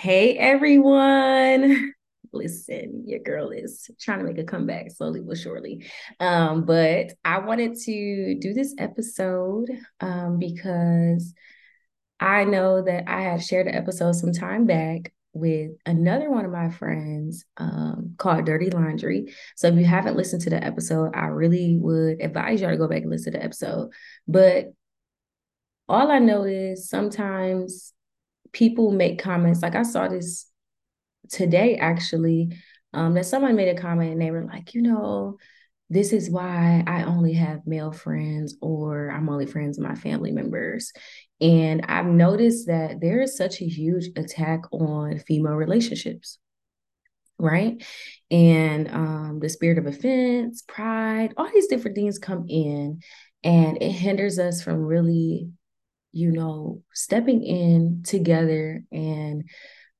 Hey everyone. Listen, your girl is trying to make a comeback slowly but surely. Um, but I wanted to do this episode um, because I know that I had shared an episode some time back with another one of my friends um, called Dirty Laundry. So if you haven't listened to the episode, I really would advise y'all to go back and listen to the episode. But all I know is sometimes people make comments. Like I saw this today actually, um, that someone made a comment and they were like, you know, this is why I only have male friends or I'm only friends with my family members. And I've noticed that there is such a huge attack on female relationships. Right. And um, the spirit of offense, pride, all these different things come in and it hinders us from really you know, stepping in together and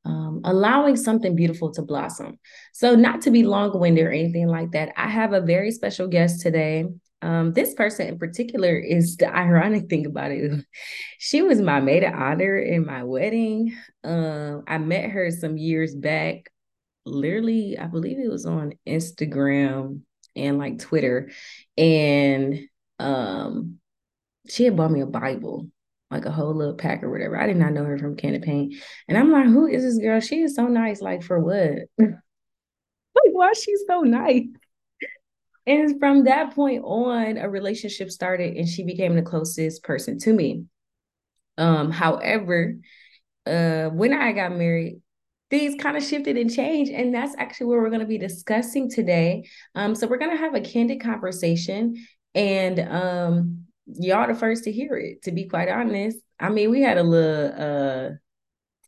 um, allowing something beautiful to blossom. So, not to be long winded or anything like that, I have a very special guest today. Um, this person in particular is the ironic thing about it. She was my maid of honor in my wedding. Um, I met her some years back. Literally, I believe it was on Instagram and like Twitter. And um, she had bought me a Bible like a whole little pack or whatever. I did not know her from Can of Paint. And I'm like, who is this girl? She is so nice. Like, for what? like, why she's so nice? And from that point on, a relationship started and she became the closest person to me. Um, however, uh, when I got married, things kind of shifted and changed. And that's actually what we're going to be discussing today. Um, so we're going to have a candid conversation and um y'all the first to hear it, to be quite honest. I mean, we had a little uh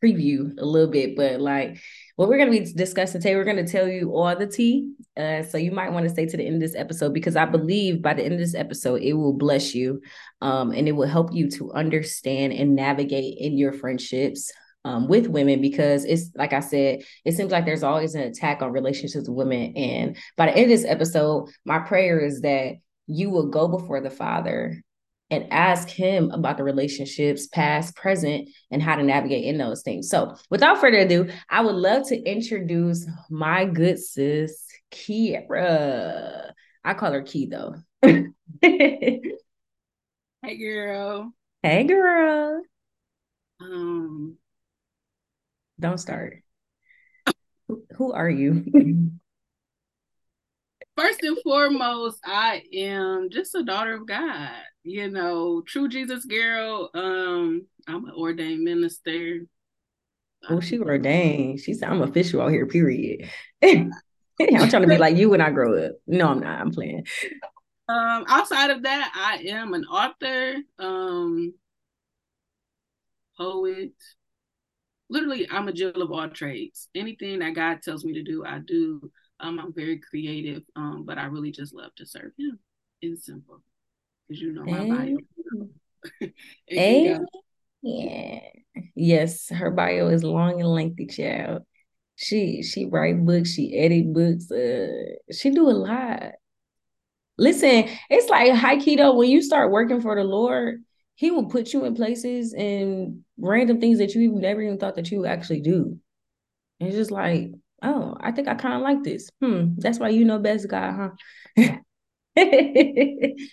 preview a little bit, but like what we're going to be discussing today, we're going to tell you all the tea. Uh, so you might want to stay to the end of this episode because I believe by the end of this episode, it will bless you um, and it will help you to understand and navigate in your friendships um, with women because it's like I said, it seems like there's always an attack on relationships with women. And by the end of this episode, my prayer is that you will go before the Father and ask him about the relationships, past, present, and how to navigate in those things. So, without further ado, I would love to introduce my good sis, Keyara. I call her Key though. hey, girl. Hey, girl. Um, don't start. Who are you? First and foremost, I am just a daughter of God you know, true Jesus girl. Um, I'm an ordained minister. Oh, she ordained. She said, I'm official out here, period. I'm trying to be like you when I grow up. No, I'm not. I'm playing. Um, outside of that, I am an author, um, poet. Literally, I'm a jill of all trades. Anything that God tells me to do, I do. Um, I'm very creative, um, but I really just love to serve Him. It's simple because you know my bio. Amen. Yeah. Yes, her bio is long and lengthy, child. She she write books, she edit books, uh, she do a lot. Listen, it's like high keto when you start working for the Lord, He will put you in places and random things that you never even thought that you would actually do. And it's just like, oh, I think I kind of like this. Hmm, that's why you know best, God, huh?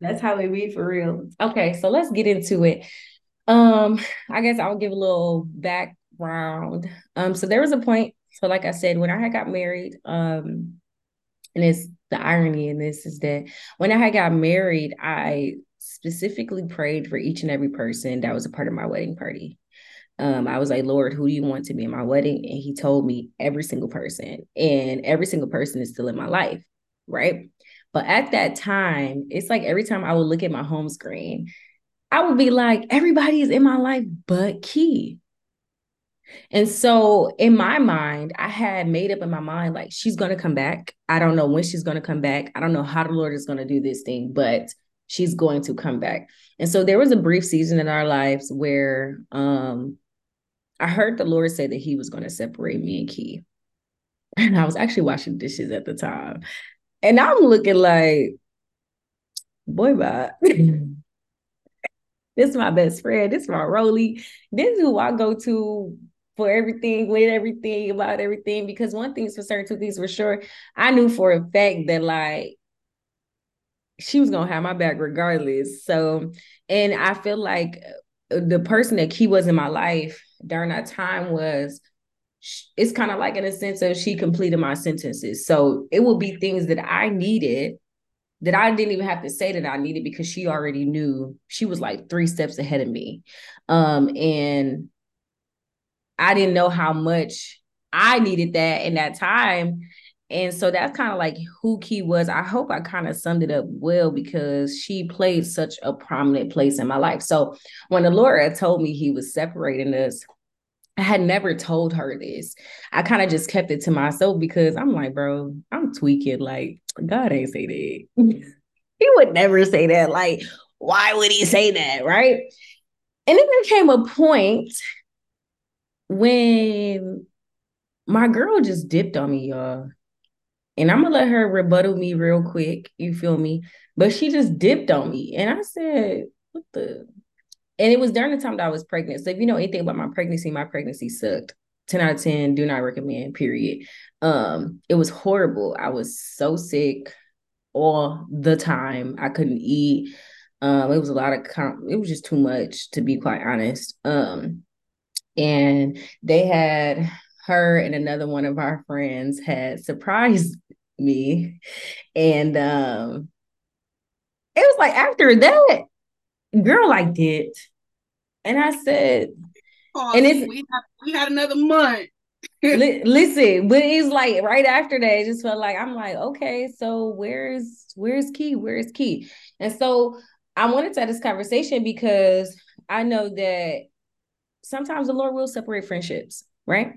That's how it be for real. Okay, so let's get into it. Um, I guess I'll give a little background. Um, so there was a point. So, like I said, when I had got married, um, and it's the irony in this is that when I had got married, I specifically prayed for each and every person that was a part of my wedding party. Um, I was like, Lord, who do you want to be in my wedding? And he told me every single person, and every single person is still in my life, right? But at that time, it's like every time I would look at my home screen, I would be like, everybody is in my life but Key. And so in my mind, I had made up in my mind, like, she's going to come back. I don't know when she's going to come back. I don't know how the Lord is going to do this thing, but she's going to come back. And so there was a brief season in our lives where um, I heard the Lord say that he was going to separate me and Key. And I was actually washing dishes at the time. And I'm looking like, boy, bye. this is my best friend. This is my Rolly. This is who I go to for everything, with everything, about everything. Because one thing's for certain, two things for sure. I knew for a fact that like she was gonna have my back regardless. So, and I feel like uh, the person that Key was in my life during that time was it's kind of like in a sense of she completed my sentences. So it would be things that I needed that I didn't even have to say that I needed because she already knew she was like three steps ahead of me. Um, and I didn't know how much I needed that in that time. And so that's kind of like who Key was. I hope I kind of summed it up well because she played such a prominent place in my life. So when the had told me he was separating us, I had never told her this. I kind of just kept it to myself because I'm like, bro, I'm tweaking. Like, God ain't say that. he would never say that. Like, why would he say that? Right. And then there came a point when my girl just dipped on me, y'all. And I'm gonna let her rebuttal me real quick. You feel me? But she just dipped on me. And I said, what the? And it was during the time that I was pregnant. So if you know anything about my pregnancy, my pregnancy sucked. 10 out of 10, do not recommend, period. Um, it was horrible. I was so sick all the time. I couldn't eat. Um, it was a lot of it was just too much to be quite honest. Um, and they had her and another one of our friends had surprised me. And um it was like after that, girl liked it. And I said, oh, and it's we had, we had another month. li- listen, but it's like right after that, it just felt like I'm like, okay, so where's where's key? Where's key? And so I wanted to have this conversation because I know that sometimes the Lord will separate friendships, right?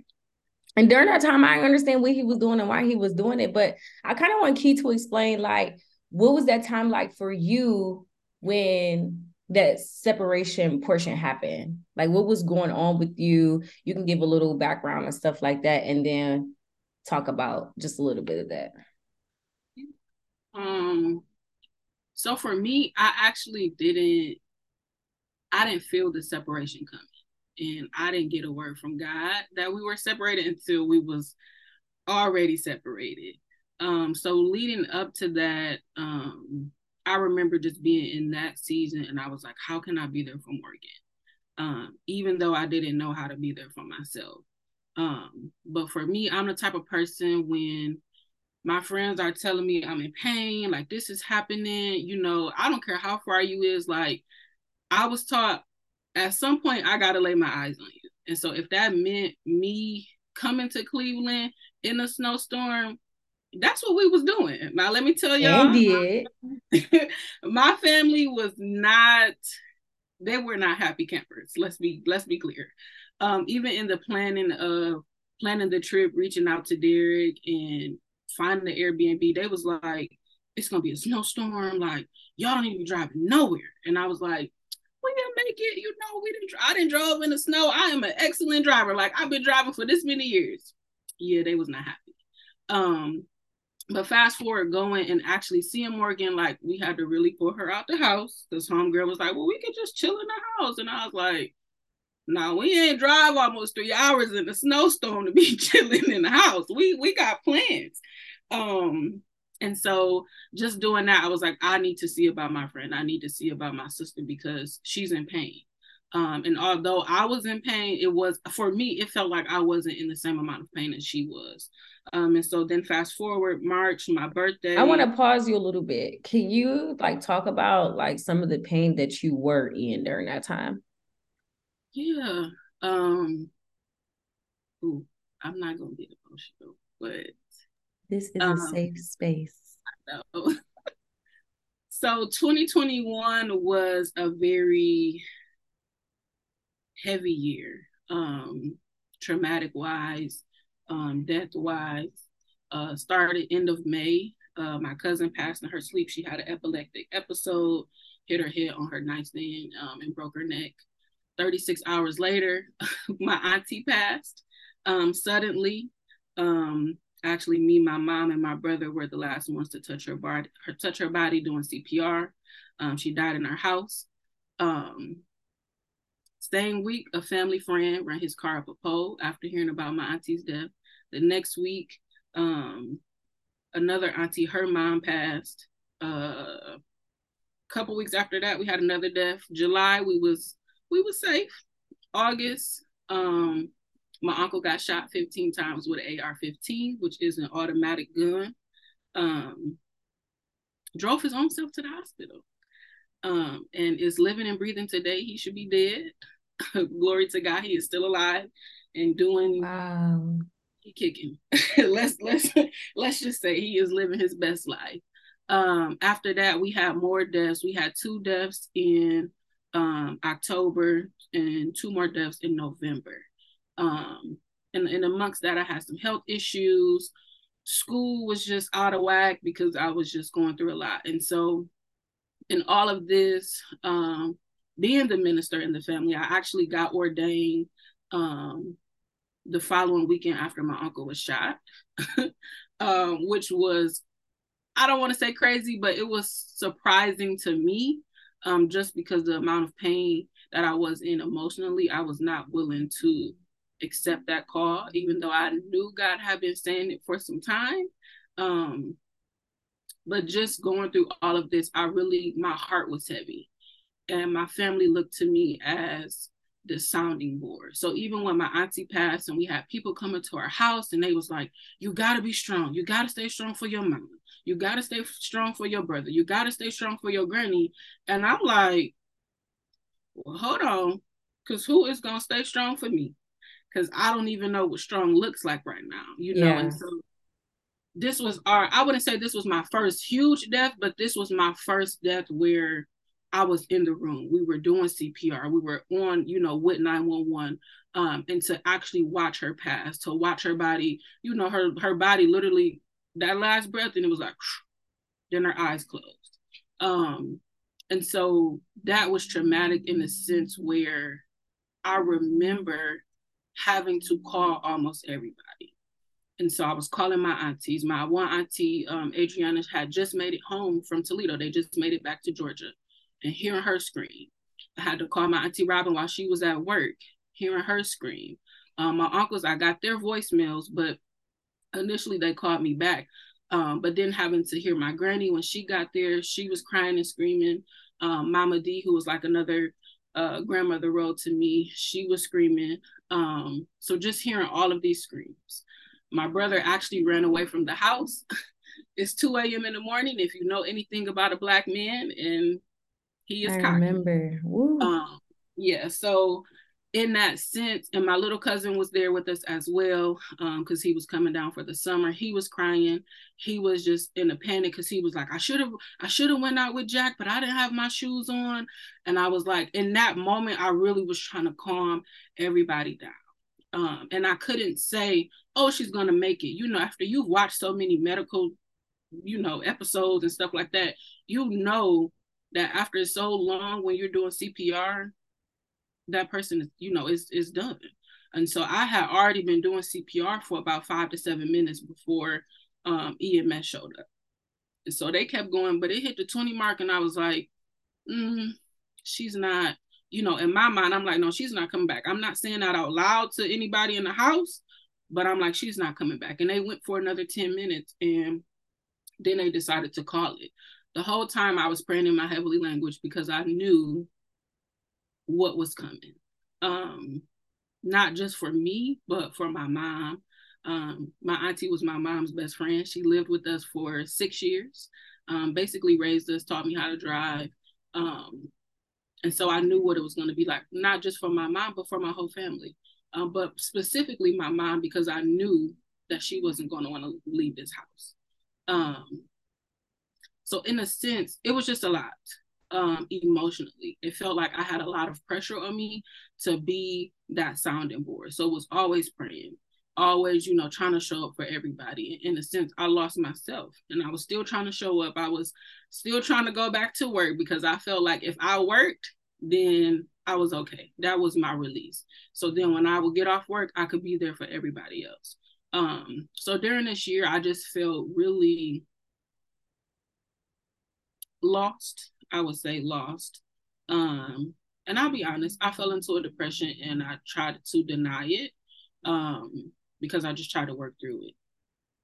And during that time, I understand what he was doing and why he was doing it. But I kind of want Key to explain, like, what was that time like for you when that separation portion happened? Like, what was going on with you? You can give a little background and stuff like that, and then talk about just a little bit of that. Um, so for me, I actually didn't, I didn't feel the separation coming and I didn't get a word from God that we were separated until we was already separated. Um, so leading up to that, um, I remember just being in that season and I was like, how can I be there for Morgan? Um, even though I didn't know how to be there for myself. Um, but for me, I'm the type of person when my friends are telling me I'm in pain, like this is happening, you know, I don't care how far you is, like I was taught at some point I gotta lay my eyes on you. And so if that meant me coming to Cleveland in a snowstorm, that's what we was doing. Now let me tell y'all, my, my family was not they were not happy campers. Let's be let's be clear. Um, even in the planning of planning the trip, reaching out to Derek and finding the Airbnb, they was like, it's gonna be a snowstorm. Like y'all don't even drive nowhere. And I was like, we didn't make it. You know, we didn't. I didn't drive in the snow. I am an excellent driver. Like I've been driving for this many years. Yeah, they was not happy. Um, but fast forward going and actually seeing Morgan, like we had to really pull her out the house because homegirl was like, "Well, we could just chill in the house," and I was like, "No, we ain't drive almost three hours in the snowstorm to be chilling in the house. We we got plans." Um, and so just doing that, I was like, I need to see about my friend. I need to see about my sister because she's in pain. Um, and although I was in pain, it was for me, it felt like I wasn't in the same amount of pain as she was. Um, and so then fast forward March, my birthday. I want to pause you a little bit. Can you like talk about like some of the pain that you were in during that time? Yeah. Um ooh, I'm not gonna get emotional, but this is um, a safe space. so 2021 was a very heavy year, um, traumatic wise, um, death wise. Uh, started end of May. Uh, my cousin passed in her sleep. She had an epileptic episode, hit her head on her nightstand, um, and broke her neck. 36 hours later, my auntie passed um, suddenly. Um, actually me, my mom, and my brother were the last ones to touch her body, her touch her body doing CPR. Um, she died in her house. Um, Same week, a family friend ran his car up a pole after hearing about my auntie's death. The next week, um, another auntie, her mom passed. Uh, a couple weeks after that, we had another death. July, we was we was safe. August, um, my uncle got shot 15 times with an AR-15, which is an automatic gun. Um, drove his own self to the hospital. Um, and is living and breathing today. He should be dead. Glory to God, he is still alive and doing wow. He kicking. let's let's let's just say he is living his best life. Um, after that, we had more deaths. We had two deaths in um, October and two more deaths in November. Um, and, and amongst that, I had some health issues. School was just out of whack because I was just going through a lot. And so, in all of this, um, being the minister in the family, I actually got ordained um, the following weekend after my uncle was shot, um, which was, I don't want to say crazy, but it was surprising to me um, just because the amount of pain that I was in emotionally, I was not willing to accept that call, even though I knew God had been saying it for some time. Um, but just going through all of this, I really, my heart was heavy. And my family looked to me as the sounding board. So even when my auntie passed and we had people coming to our house and they was like, you gotta be strong. You gotta stay strong for your mama. You gotta stay strong for your brother. You gotta stay strong for your granny. And I'm like, well, hold on, because who is gonna stay strong for me? Because I don't even know what strong looks like right now, you know. Yeah. And so this was our I wouldn't say this was my first huge death, but this was my first death where I was in the room. We were doing CPR. We were on, you know, with 911. Um, and to actually watch her pass, to watch her body, you know, her her body literally that last breath, and it was like then her eyes closed. Um, and so that was traumatic in the sense where I remember having to call almost everybody. And so I was calling my aunties. My one auntie, um, Adriana, had just made it home from Toledo. They just made it back to Georgia and hearing her scream. I had to call my auntie Robin while she was at work, hearing her scream. Um, my uncles, I got their voicemails, but initially they called me back. Um, but then having to hear my granny when she got there, she was crying and screaming. Um, Mama D, who was like another uh, grandmother role to me, she was screaming. Um, so just hearing all of these screams. My brother actually ran away from the house. it's 2 a.m. in the morning. If you know anything about a black man and he is I cocky. remember. Um, yeah. So in that sense, and my little cousin was there with us as well, because um, he was coming down for the summer. He was crying. He was just in a panic because he was like, I should have, I should have went out with Jack, but I didn't have my shoes on. And I was like, in that moment, I really was trying to calm everybody down. Um, and I couldn't say, oh, she's gonna make it. You know, after you've watched so many medical, you know, episodes and stuff like that, you know that after so long when you're doing CPR, that person is, you know, is is done. And so I had already been doing CPR for about five to seven minutes before um, EMS showed up. And so they kept going, but it hit the 20 mark, and I was like, mm, she's not, you know, in my mind, I'm like, no, she's not coming back. I'm not saying that out loud to anybody in the house, but I'm like, she's not coming back. And they went for another 10 minutes, and then they decided to call it the whole time I was praying in my heavenly language because I knew what was coming. Um, not just for me, but for my mom. Um, my auntie was my mom's best friend. She lived with us for six years, um, basically raised us, taught me how to drive. Um, and so I knew what it was going to be like, not just for my mom, but for my whole family. Um, but specifically my mom, because I knew that she wasn't going to want to leave this house. Um, so in a sense, it was just a lot um, emotionally. It felt like I had a lot of pressure on me to be that sounding board. So it was always praying, always, you know, trying to show up for everybody. In a sense, I lost myself and I was still trying to show up. I was still trying to go back to work because I felt like if I worked, then I was okay. That was my release. So then when I would get off work, I could be there for everybody else. Um, so during this year, I just felt really lost. I would say lost. Um, and I'll be honest, I fell into a depression and I tried to deny it um, because I just tried to work through it.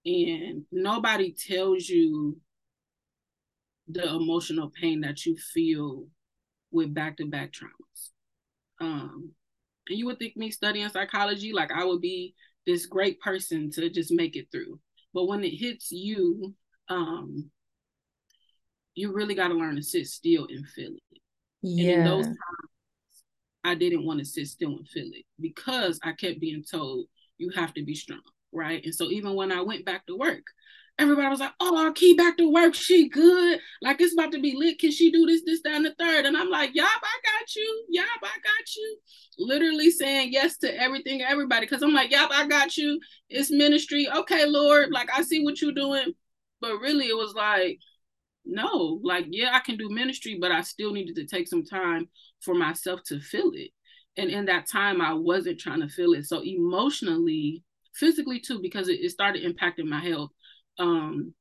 And nobody tells you the emotional pain that you feel with back to back traumas. Um, and you would think me studying psychology, like I would be this great person to just make it through. But when it hits you, um, you really got to learn to sit still and feel it. Yeah. And in those times, I didn't want to sit still and feel it because I kept being told you have to be strong, right? And so even when I went back to work, everybody was like, "Oh, our key back to work, she good. Like it's about to be lit. Can she do this, this, that, and the third? And I'm like, "Yup, I got you. Yup, I got you." Literally saying yes to everything, everybody, because I'm like, "Yup, I got you. It's ministry. Okay, Lord. Like I see what you're doing." But really, it was like, no, like yeah, I can do ministry, but I still needed to take some time for myself to feel it. And in that time, I wasn't trying to feel it. So emotionally, physically too, because it, it started impacting my health um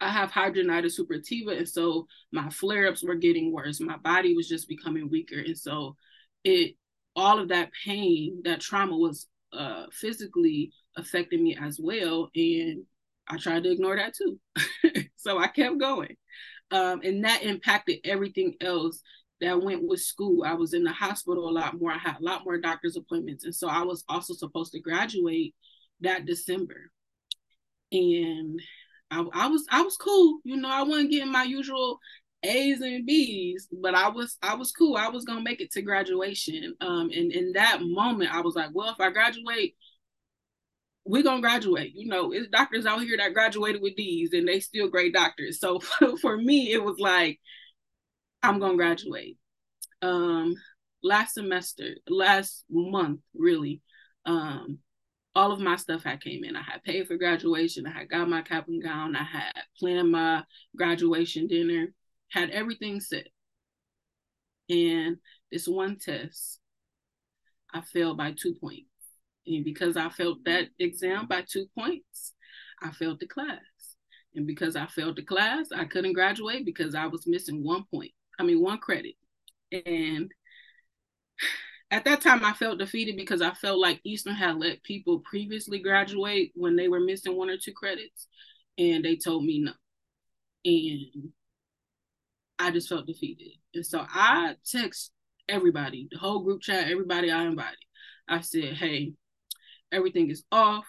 I have hidradenitis suppurativa, and so my flare ups were getting worse. My body was just becoming weaker, and so it all of that pain, that trauma was uh, physically affecting me as well, and I tried to ignore that too. so I kept going, um, and that impacted everything else that went with school. I was in the hospital a lot more. I had a lot more doctor's appointments, and so I was also supposed to graduate that December and I, I was I was cool. You know, I wasn't getting my usual A's and B's, but I was I was cool. I was gonna make it to graduation. Um, and in that moment, I was like, well, if I graduate, we're gonna graduate. You know, it's doctors out here that graduated with D's, and they still great doctors. So for me, it was like, I'm gonna graduate. Um, last semester, last month, really. Um, all of my stuff had came in. I had paid for graduation. I had got my cap and gown. I had planned my graduation dinner, had everything set. And this one test, I failed by two points. And because I failed that exam by two points, I failed the class. And because I failed the class, I couldn't graduate because I was missing one point. I mean, one credit. And at that time I felt defeated because I felt like Eastern had let people previously graduate when they were missing one or two credits and they told me no. And I just felt defeated. And so I text everybody, the whole group chat, everybody I invited. I said, hey, everything is off.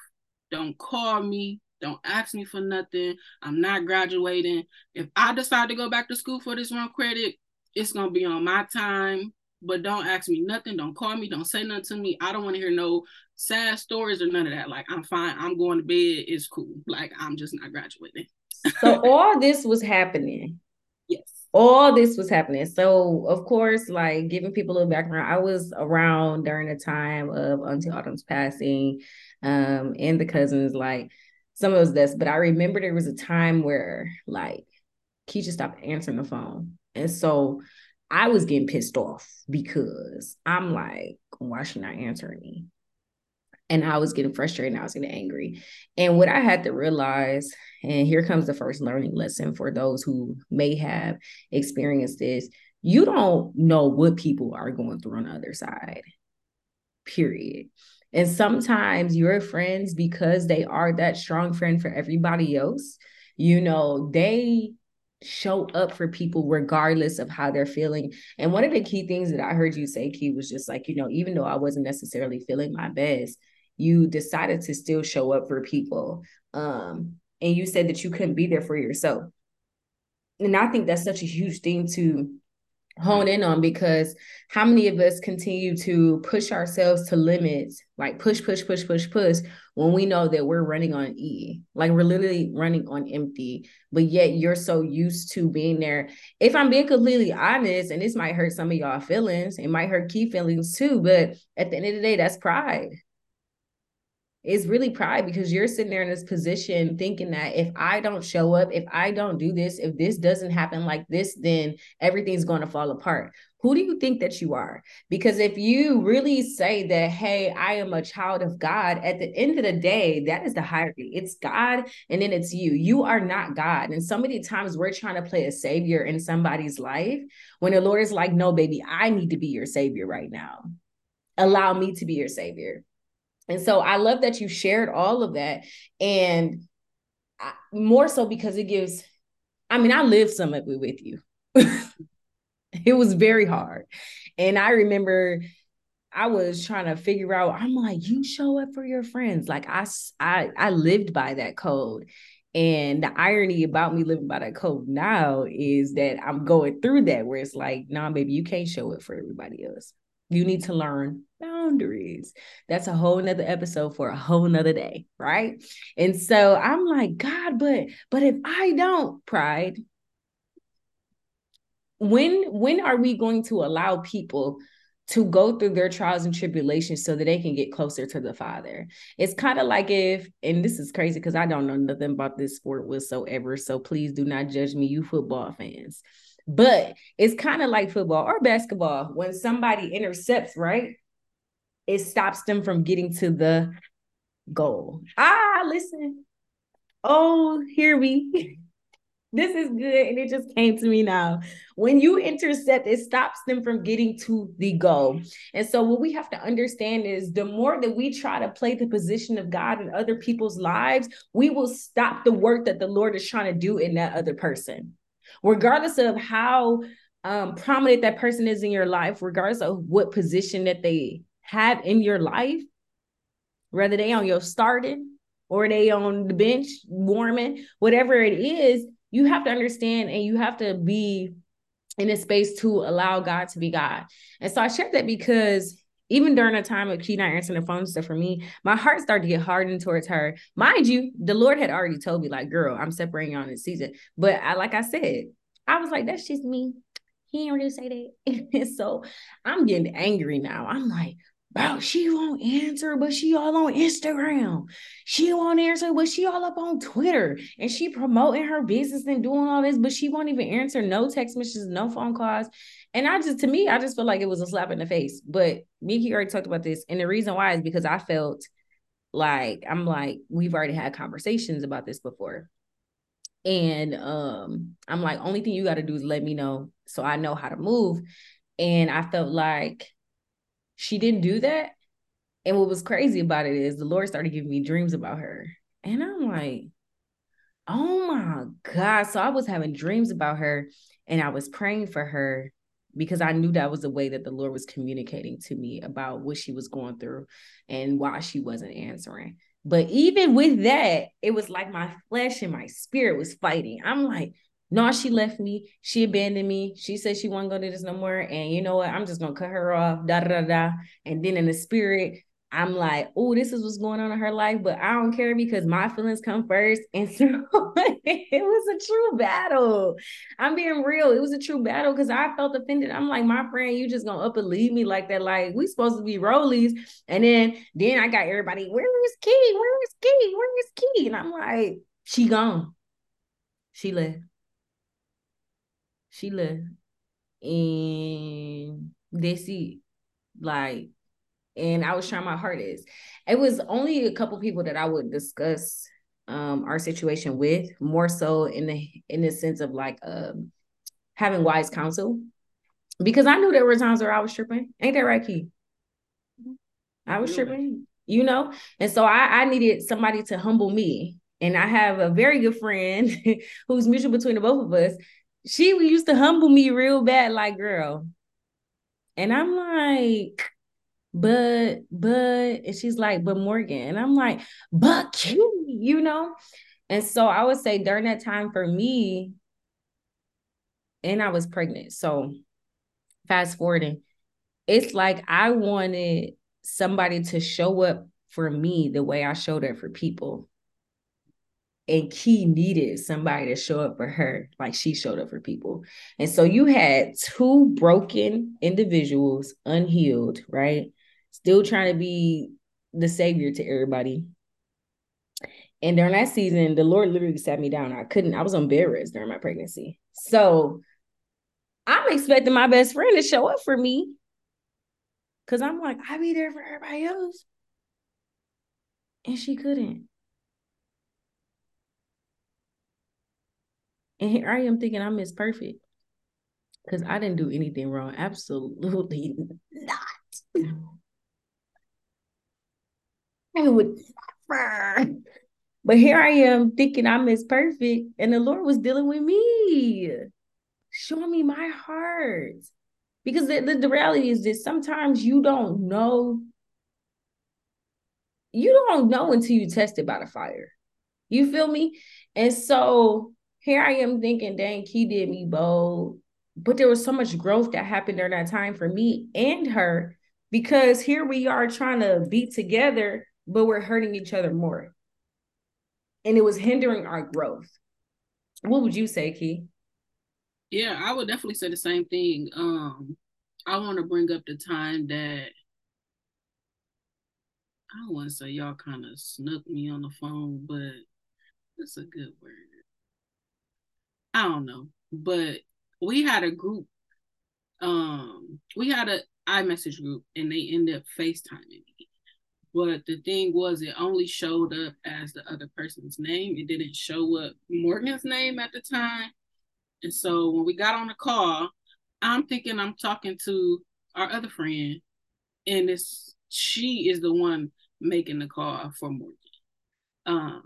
Don't call me. Don't ask me for nothing. I'm not graduating. If I decide to go back to school for this one credit, it's going to be on my time but don't ask me nothing. Don't call me. Don't say nothing to me. I don't want to hear no sad stories or none of that. Like I'm fine. I'm going to bed. It's cool. Like I'm just not graduating. so all this was happening. Yes. All this was happening. So of course, like giving people a little background, I was around during the time of Auntie Autumn's passing, um, and the cousins, like some of those deaths. But I remember there was a time where like Keisha stopped answering the phone. And so I was getting pissed off because I'm like, why she not answering me? And I was getting frustrated and I was getting angry. And what I had to realize, and here comes the first learning lesson for those who may have experienced this you don't know what people are going through on the other side, period. And sometimes your friends, because they are that strong friend for everybody else, you know, they show up for people regardless of how they're feeling. And one of the key things that I heard you say, Key, was just like, you know, even though I wasn't necessarily feeling my best, you decided to still show up for people. Um, and you said that you couldn't be there for yourself. And I think that's such a huge thing to hone in on because how many of us continue to push ourselves to limits, like push, push, push, push, push, when we know that we're running on E, like we're literally running on empty, but yet you're so used to being there. If I'm being completely honest, and this might hurt some of y'all feelings, it might hurt key feelings too, but at the end of the day, that's pride. It's really pride because you're sitting there in this position thinking that if I don't show up, if I don't do this, if this doesn't happen like this, then everything's going to fall apart. Who do you think that you are? Because if you really say that, hey, I am a child of God, at the end of the day, that is the hierarchy. It's God and then it's you. You are not God. And so many times we're trying to play a savior in somebody's life when the Lord is like, no, baby, I need to be your savior right now. Allow me to be your savior. And so I love that you shared all of that. And I, more so because it gives, I mean, I lived some of it with you. it was very hard. And I remember I was trying to figure out, I'm like, you show up for your friends. Like I, I, I lived by that code. And the irony about me living by that code now is that I'm going through that where it's like, nah, baby, you can't show it for everybody else. You need to learn boundaries. That's a whole nother episode for a whole nother day, right? And so I'm like, God, but but if I don't, pride, when when are we going to allow people to go through their trials and tribulations so that they can get closer to the father it's kind of like if and this is crazy because i don't know nothing about this sport whatsoever so please do not judge me you football fans but it's kind of like football or basketball. When somebody intercepts, right? It stops them from getting to the goal. Ah, listen. Oh, hear me. this is good. And it just came to me now. When you intercept, it stops them from getting to the goal. And so, what we have to understand is the more that we try to play the position of God in other people's lives, we will stop the work that the Lord is trying to do in that other person regardless of how um, prominent that person is in your life, regardless of what position that they have in your life, whether they on your starting or they on the bench warming, whatever it is, you have to understand and you have to be in a space to allow God to be God. And so I shared that because even during a time of Key not answering the phone stuff for me, my heart started to get hardened towards her. Mind you, the Lord had already told me, like, girl, I'm separating on this season. But I, like I said, I was like, that's just me. He ain't really say that. so I'm getting angry now. I'm like, bro, she won't answer, but she all on Instagram. She won't answer, but she all up on Twitter and she promoting her business and doing all this, but she won't even answer no text messages, no phone calls. And I just, to me, I just feel like it was a slap in the face. But Miki already talked about this. And the reason why is because I felt like, I'm like, we've already had conversations about this before. And um, I'm like, only thing you got to do is let me know so I know how to move. And I felt like she didn't do that. And what was crazy about it is the Lord started giving me dreams about her. And I'm like, oh my God. So I was having dreams about her and I was praying for her because I knew that was the way that the Lord was communicating to me about what she was going through and why she wasn't answering. But even with that, it was like my flesh and my spirit was fighting. I'm like, no, she left me. She abandoned me. She said she wasn't going to this no more. And you know what? I'm just to cut her off. Da da da da. And then in the spirit, I'm like, oh, this is what's going on in her life, but I don't care because my feelings come first. And so it was a true battle. I'm being real. It was a true battle because I felt offended. I'm like, my friend, you just gonna up and leave me like that. Like we supposed to be rollies. And then then I got everybody, where is Key? Where is Key? Where is Key? And I'm like, she gone. She left. She left. And that's it. Like and I was trying my hardest. It was only a couple people that I would discuss um, our situation with, more so in the in the sense of like um, having wise counsel, because I knew there were times where I was tripping. Ain't that right, Key? I was tripping, you know, and so I, I needed somebody to humble me. And I have a very good friend who's mutual between the both of us. She used to humble me real bad, like girl. And I'm like, but but and she's like but morgan and i'm like but Q, you know and so i would say during that time for me and i was pregnant so fast forwarding it's like i wanted somebody to show up for me the way i showed up for people and Key needed somebody to show up for her like she showed up for people. And so you had two broken individuals, unhealed, right? still trying to be the savior to everybody. And during that season, the Lord literally sat me down. I couldn't, I was embarrassed during my pregnancy. So I'm expecting my best friend to show up for me. Cause I'm like, I be there for everybody else. And she couldn't. And here I am thinking I'm Miss Perfect. Because I didn't do anything wrong. Absolutely not. I would never. But here I am thinking I'm Miss Perfect, and the Lord was dealing with me, showing me my heart. Because the, the, the reality is this sometimes you don't know. You don't know until you test it by the fire. You feel me? And so here I am thinking, dang, he did me bold. But there was so much growth that happened during that time for me and her because here we are trying to be together, but we're hurting each other more. And it was hindering our growth. What would you say, Key? Yeah, I would definitely say the same thing. Um, I want to bring up the time that I don't want to say y'all kind of snuck me on the phone, but that's a good word. I don't know, but we had a group. Um, we had a iMessage group, and they ended up FaceTiming me. But the thing was, it only showed up as the other person's name. It didn't show up Morgan's name at the time. And so when we got on the call, I'm thinking I'm talking to our other friend, and it's she is the one making the call for Morgan. Um,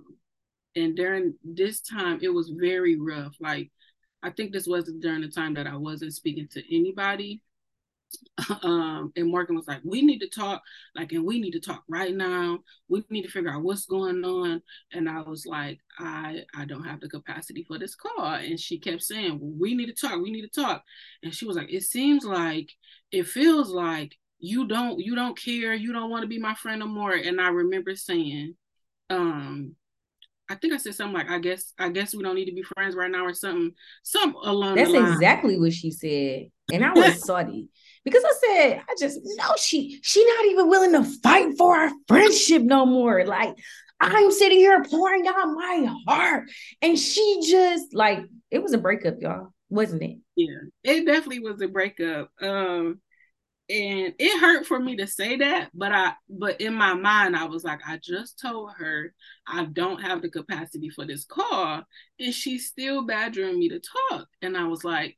and during this time, it was very rough. Like I think this was during the time that I wasn't speaking to anybody. Um, and Morgan was like, "We need to talk, like, and we need to talk right now. We need to figure out what's going on." And I was like, "I, I don't have the capacity for this call." And she kept saying, well, "We need to talk. We need to talk." And she was like, "It seems like, it feels like you don't, you don't care. You don't want to be my friend no more." And I remember saying, um, I think I said something like, "I guess, I guess we don't need to be friends right now," or something, some along. That's exactly what she said, and I was salty because I said, "I just know she, she not even willing to fight for our friendship no more." Like I'm sitting here pouring out my heart, and she just like it was a breakup, y'all, wasn't it? Yeah, it definitely was a breakup. Um, and it hurt for me to say that but i but in my mind i was like i just told her i don't have the capacity for this call and she's still badgering me to talk. And i was like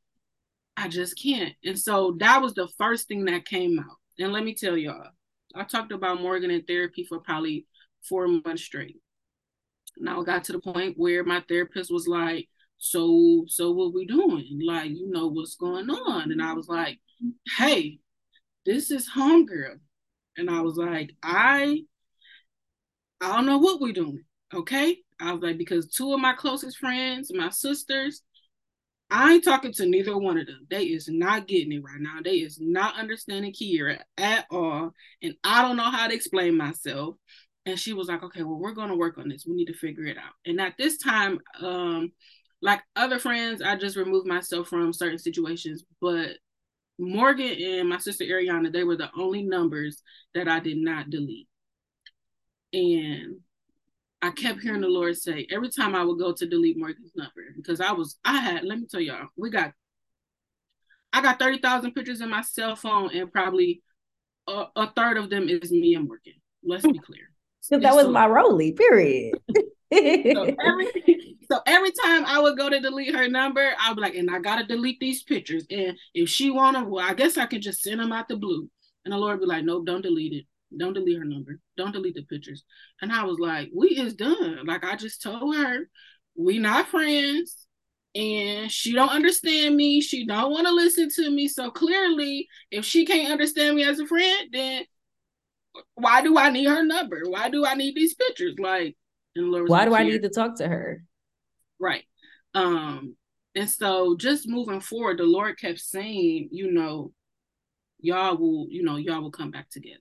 i just can't. And so that was the first thing that came out. And let me tell y'all i talked about morgan in therapy for probably four months straight. Now i got to the point where my therapist was like so so what we doing? Like you know what's going on? And i was like hey this is homegirl. And I was like, I I don't know what we're doing. Okay. I was like, because two of my closest friends, my sisters, I ain't talking to neither one of them. They is not getting it right now. They is not understanding Keyara at all. And I don't know how to explain myself. And she was like, okay, well, we're gonna work on this. We need to figure it out. And at this time, um, like other friends, I just removed myself from certain situations, but Morgan and my sister Ariana, they were the only numbers that I did not delete. And I kept hearing the Lord say every time I would go to delete Morgan's number because I was I had let me tell y'all we got I got thirty thousand pictures in my cell phone and probably a, a, third of them is me and Morgan. Let's be clear. So that was so, my Rolly. Period. so every so every time I would go to delete her number, I'd be like, and I gotta delete these pictures. And if she wanna, well, I guess I can just send them out the blue. And the Lord be like, nope, don't delete it. Don't delete her number. Don't delete the pictures. And I was like, we is done. Like I just told her, we not friends. And she don't understand me. She don't want to listen to me. So clearly, if she can't understand me as a friend, then why do I need her number? Why do I need these pictures? Like, why do I need to talk to her? Right. Um, and so just moving forward, the Lord kept saying, you know, y'all will, you know, y'all will come back together.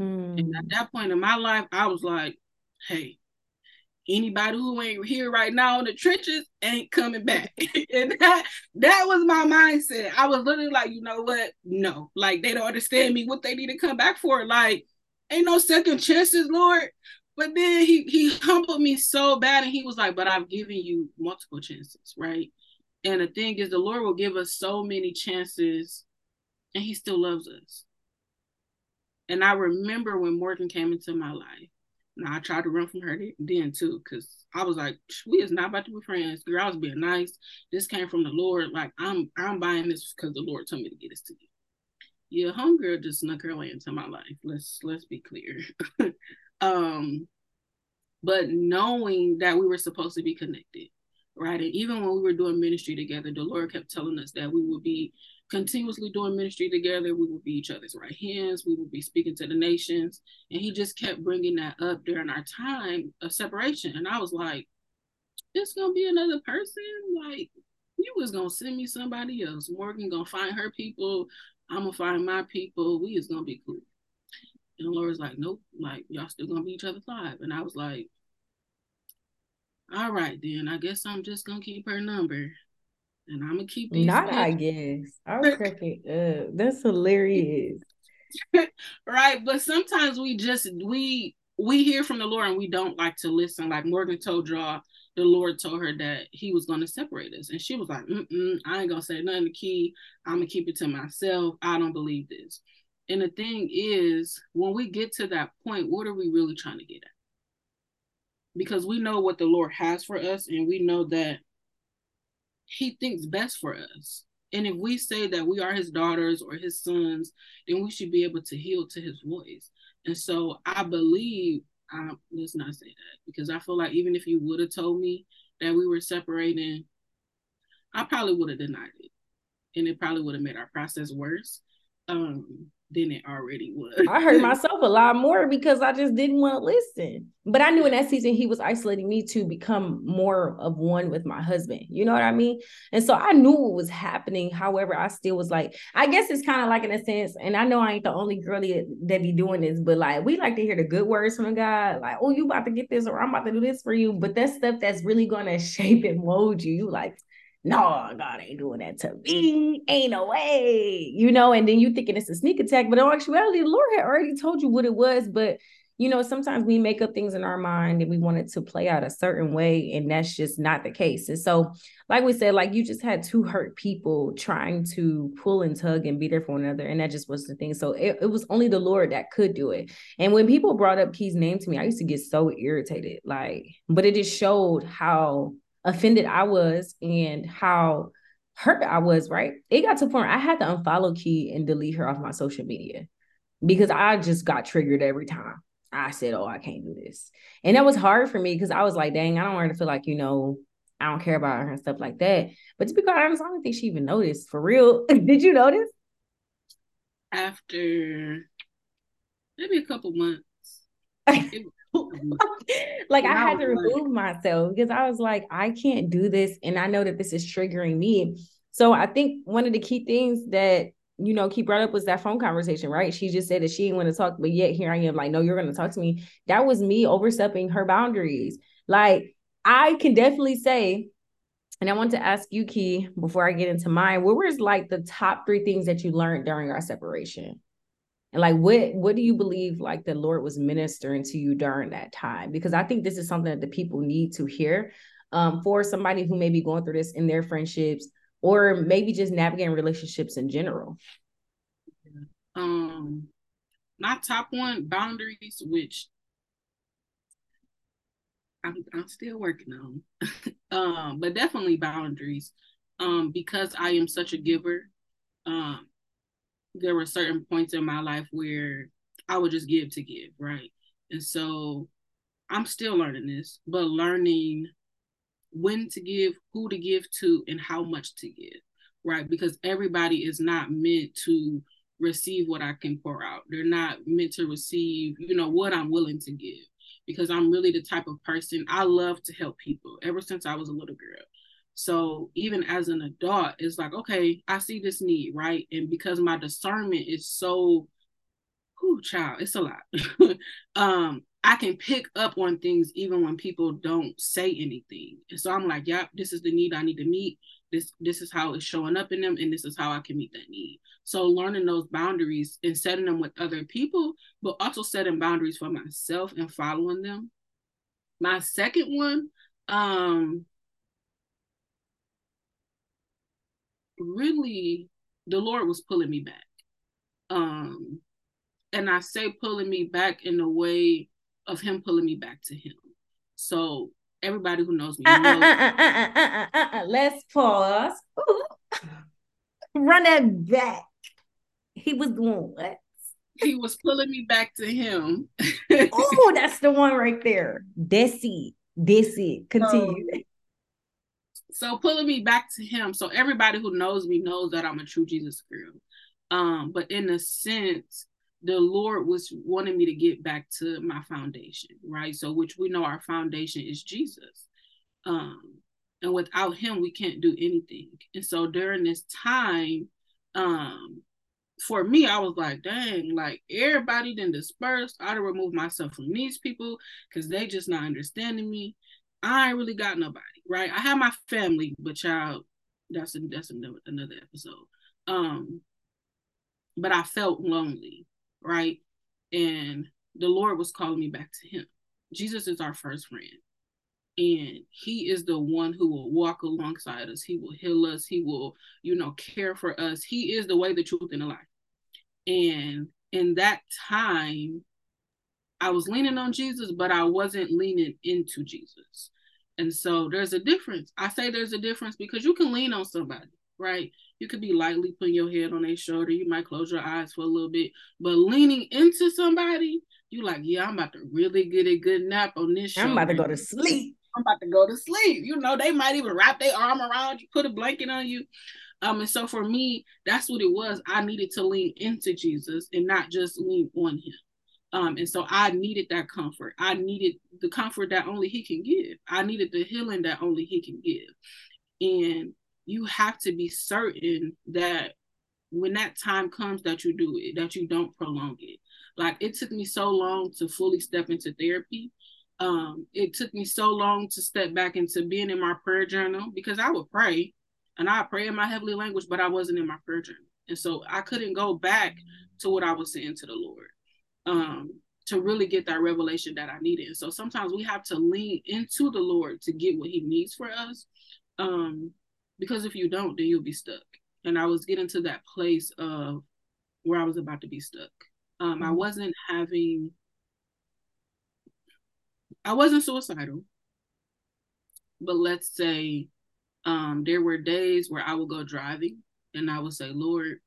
Mm. And at that point in my life, I was like, hey, anybody who ain't here right now in the trenches ain't coming back. and that that was my mindset. I was literally like, you know what? No, like they don't understand me what they need to come back for. Like, ain't no second chances, Lord. But then he he humbled me so bad and he was like, But I've given you multiple chances, right? And the thing is the Lord will give us so many chances and he still loves us. And I remember when Morgan came into my life. Now I tried to run from her then too, because I was like, we is not about to be friends. Girl, I was being nice. This came from the Lord. Like I'm I'm buying this because the Lord told me to get this to you. Yeah, homegirl just snuck her way into my life. Let's let's be clear. um, but knowing that we were supposed to be connected, right? And even when we were doing ministry together, the Lord kept telling us that we would be continuously doing ministry together. We would be each other's right hands. We would be speaking to the nations. And he just kept bringing that up during our time of separation. And I was like, it's going to be another person. Like, you was going to send me somebody else. Morgan going to find her people. I'm going to find my people. We is going to be cool. And Lord's like, nope, like, y'all still to be each other's live. And I was like, all right, then I guess I'm just to keep her number and I'm gonna keep these. Not, I guess. I'll crack it up. That's hilarious. right, but sometimes we just we we hear from the Lord and we don't like to listen. Like Morgan told y'all, the Lord told her that He was going to separate us, and she was like, Mm-mm, "I ain't gonna say nothing to Key. I'm gonna keep it to myself. I don't believe this." And the thing is, when we get to that point, what are we really trying to get at? Because we know what the Lord has for us, and we know that he thinks best for us. And if we say that we are his daughters or his sons, then we should be able to heal to his voice. And so I believe, um, let's not say that, because I feel like even if you would have told me that we were separating, I probably would have denied it. And it probably would have made our process worse. Um, than it already was. I heard myself a lot more because I just didn't want to listen. But I knew in that season he was isolating me to become more of one with my husband. You know what I mean? And so I knew what was happening. However, I still was like, I guess it's kind of like in a sense, and I know I ain't the only girl that be doing this, but like we like to hear the good words from God, like, oh, you about to get this, or I'm about to do this for you. But that stuff that's really gonna shape and mold you. You like, no, God ain't doing that to me. Ain't no way, you know. And then you thinking it's a sneak attack, but in actuality, the Lord had already told you what it was. But you know, sometimes we make up things in our mind and we want it to play out a certain way, and that's just not the case. And so, like we said, like you just had two hurt people trying to pull and tug and be there for one another, and that just was the thing. So it, it was only the Lord that could do it. And when people brought up Key's name to me, I used to get so irritated, like, but it just showed how offended I was and how hurt I was, right? It got to a point I had to unfollow Key and delete her off my social media because I just got triggered every time. I said, Oh, I can't do this. And that was hard for me because I was like, dang, I don't want her to feel like, you know, I don't care about her and stuff like that. But to be quite honest, I don't think she even noticed for real. Did you notice? After maybe a couple months. It, Mm-hmm. like I had to remove myself because I was like, I can't do this. And I know that this is triggering me. So I think one of the key things that you know, Key brought up was that phone conversation, right? She just said that she didn't want to talk, but yet here I am, like, no, you're going to talk to me. That was me overstepping her boundaries. Like, I can definitely say, and I want to ask you, Key, before I get into mine, what was like the top three things that you learned during our separation? And like what what do you believe like the lord was ministering to you during that time? Because i think this is something that the people need to hear um, for somebody who may be going through this in their friendships or maybe just navigating relationships in general. Um my top one boundaries which i'm, I'm still working on. Um but definitely boundaries. Um because i am such a giver um there were certain points in my life where I would just give to give, right? And so I'm still learning this, but learning when to give, who to give to, and how much to give, right? Because everybody is not meant to receive what I can pour out. They're not meant to receive, you know, what I'm willing to give. Because I'm really the type of person I love to help people ever since I was a little girl. So even as an adult, it's like, okay, I see this need, right? And because my discernment is so, whoo, child, it's a lot. um, I can pick up on things even when people don't say anything. And so I'm like, yep, this is the need I need to meet. this this is how it's showing up in them and this is how i can meet that need so learning those boundaries and setting them with other people but also setting boundaries for myself and following them my second one um really the lord was pulling me back. Um and i say pulling me back in the way of him pulling me back to him. So everybody who knows me uh, knows. Uh, uh, let's pause. Run that back. He was doing what? He was pulling me back to him. Oh that's the one right there. Desi Desi continue. um, so pulling me back to him so everybody who knows me knows that i'm a true jesus girl um but in a sense the lord was wanting me to get back to my foundation right so which we know our foundation is jesus um and without him we can't do anything and so during this time um for me, I was like, dang, like everybody then dispersed. I'd remove myself from these people because they just not understanding me. I ain't really got nobody, right? I have my family, but child, that's a, that's another, another episode. Um, but I felt lonely, right? And the Lord was calling me back to Him. Jesus is our first friend, and He is the one who will walk alongside us. He will heal us. He will, you know, care for us. He is the way, the truth, and the life. And in that time, I was leaning on Jesus, but I wasn't leaning into Jesus. And so there's a difference. I say there's a difference because you can lean on somebody, right? You could be lightly putting your head on their shoulder. You might close your eyes for a little bit, but leaning into somebody, you like, yeah, I'm about to really get a good nap on this. I'm about to go to sleep. I'm about to go to sleep. You know, they might even wrap their arm around you, put a blanket on you. Um, and so for me, that's what it was. I needed to lean into Jesus and not just lean on him. Um, and so I needed that comfort. I needed the comfort that only he can give. I needed the healing that only he can give. And you have to be certain that when that time comes that you do it, that you don't prolong it. Like it took me so long to fully step into therapy. Um, it took me so long to step back into being in my prayer journal because I would pray and I pray in my heavenly language, but I wasn't in my prayer journal. And so I couldn't go back to what I was saying to the Lord um, to really get that revelation that I needed. And so sometimes we have to lean into the Lord to get what He needs for us. Um, because if you don't, then you'll be stuck. And I was getting to that place of where I was about to be stuck. Um, I mm-hmm. wasn't having, I wasn't suicidal, but let's say um, there were days where I would go driving and I would say, Lord,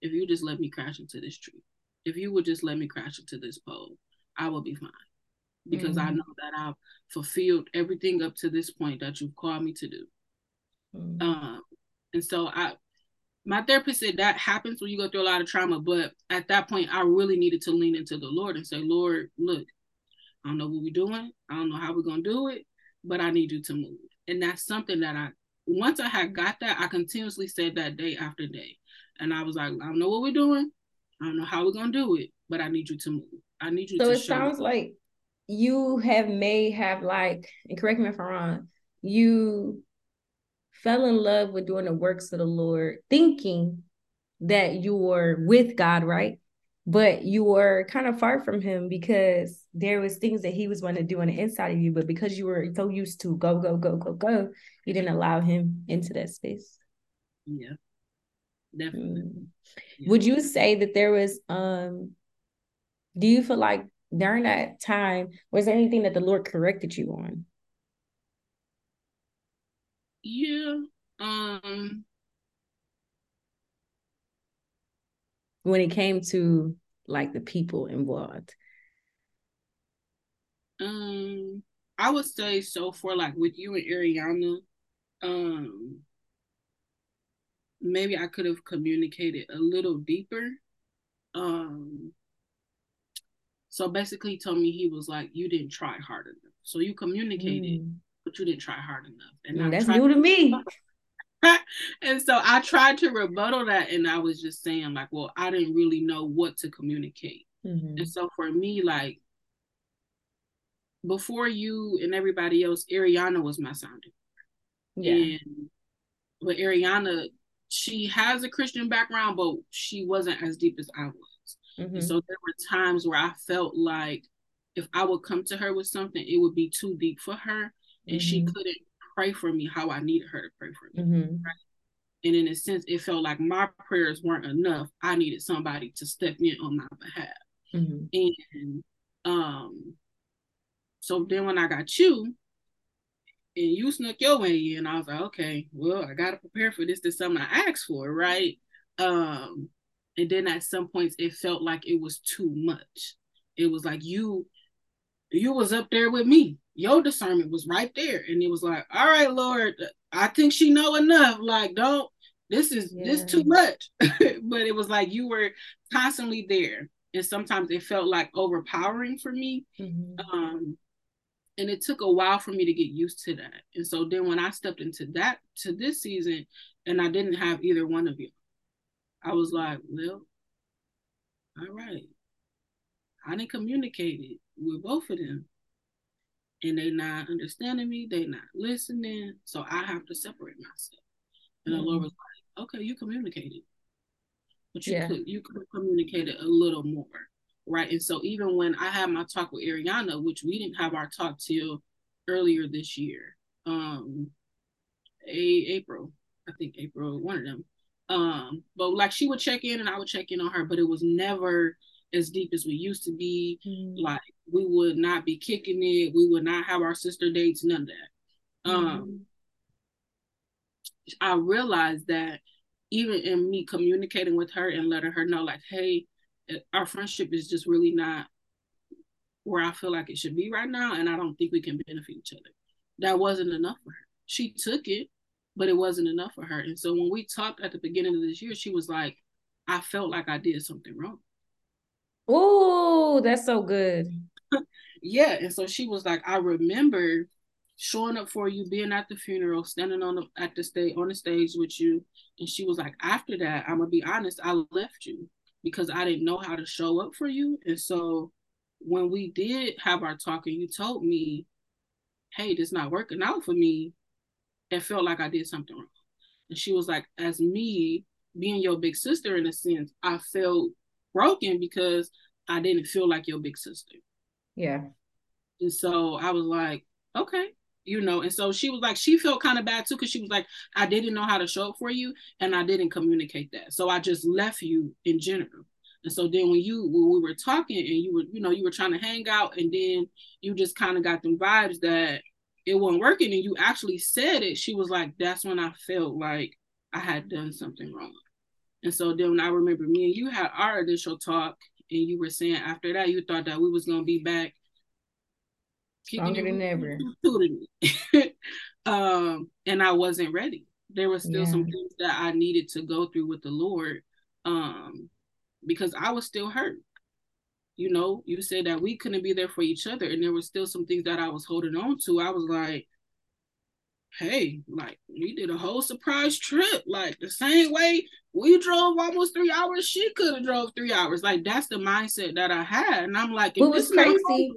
if you just let me crash into this tree, if you would just let me crash into this pole, I will be fine. Because mm-hmm. I know that I've fulfilled everything up to this point that you've called me to do. Mm-hmm. Um, and so I my therapist said that happens when you go through a lot of trauma, but at that point I really needed to lean into the Lord and say, Lord, look, I don't know what we're doing. I don't know how we're gonna do it, but I need you to move and that's something that I once I had got that, I continuously said that day after day. And I was like, I don't know what we're doing. I don't know how we're gonna do it, but I need you to move. I need you to move. so it sounds like you have may have like, and correct me if I'm wrong, you fell in love with doing the works of the Lord, thinking that you were with God, right? but you were kind of far from him because there was things that he was wanting to do on the inside of you but because you were so used to go go go go go you didn't allow him into that space yeah definitely mm. yeah. would you say that there was um do you feel like during that time was there anything that the lord corrected you on yeah um when it came to like the people involved? Um, I would say so for like with you and Ariana, um, maybe I could have communicated a little deeper. Um, so basically, he told me he was like, "You didn't try hard enough. So you communicated, mm. but you didn't try hard enough." And mm, that's new to me. and so I tried to rebuttal that, and I was just saying, like, well, I didn't really know what to communicate. Mm-hmm. And so for me, like, before you and everybody else, Ariana was my sounding. Yeah. And but Ariana, she has a Christian background, but she wasn't as deep as I was. Mm-hmm. so there were times where I felt like if I would come to her with something, it would be too deep for her, and mm-hmm. she couldn't pray for me how I needed her to pray for me. Mm-hmm. Right? And in a sense, it felt like my prayers weren't enough. I needed somebody to step in on my behalf. Mm-hmm. And um, so then when I got you, and you snuck your way in, I was like, okay, well, I gotta prepare for this. This is something I asked for, right? Um, and then at some points it felt like it was too much. It was like you you was up there with me. Your discernment was right there. And it was like, all right, Lord, I think she know enough. Like, don't this is yeah. this too much. but it was like you were constantly there. And sometimes it felt like overpowering for me. Mm-hmm. Um, and it took a while for me to get used to that. And so then when I stepped into that to this season and I didn't have either one of you, I was like, well, all right. I didn't communicate it with both of them. And they not understanding me, they not listening. So I have to separate myself. And mm-hmm. the Lord mm-hmm. was like, okay, you communicated. But you yeah. could you could communicate it a little more. Right. And so even when I had my talk with Ariana, which we didn't have our talk till earlier this year. Um a April, I think April, one of them. Um, but like she would check in and I would check in on her, but it was never as deep as we used to be. Mm-hmm. Like we would not be kicking it. We would not have our sister dates, none of that. Um, mm-hmm. Um, I realized that even in me communicating with her and letting her know, like, hey, our friendship is just really not where I feel like it should be right now, and I don't think we can benefit each other. That wasn't enough for her. She took it, but it wasn't enough for her. And so when we talked at the beginning of this year, she was like, I felt like I did something wrong. Oh, that's so good. yeah. And so she was like, I remember showing up for you, being at the funeral, standing on the at the stage on the stage with you. And she was like, after that, I'm gonna be honest, I left you because I didn't know how to show up for you. And so when we did have our talk and you told me, hey, this not working out for me, it felt like I did something wrong. And she was like, as me being your big sister in a sense, I felt broken because I didn't feel like your big sister. Yeah. And so I was like, okay, you know, and so she was like, she felt kind of bad too, because she was like, I didn't know how to show up for you and I didn't communicate that. So I just left you in general. And so then when you when we were talking and you were, you know, you were trying to hang out and then you just kind of got them vibes that it wasn't working and you actually said it, she was like, that's when I felt like I had done something wrong. And so then I remember me and you had our initial talk, and you were saying after that you thought that we was gonna be back stronger than ever. um, and I wasn't ready. There was still yeah. some things that I needed to go through with the Lord, um, because I was still hurt. You know, you said that we couldn't be there for each other, and there were still some things that I was holding on to. I was like, hey, like we did a whole surprise trip, like the same way we drove almost three hours, she could have drove three hours. Like that's the mindset that I had, and I'm like, what was crazy.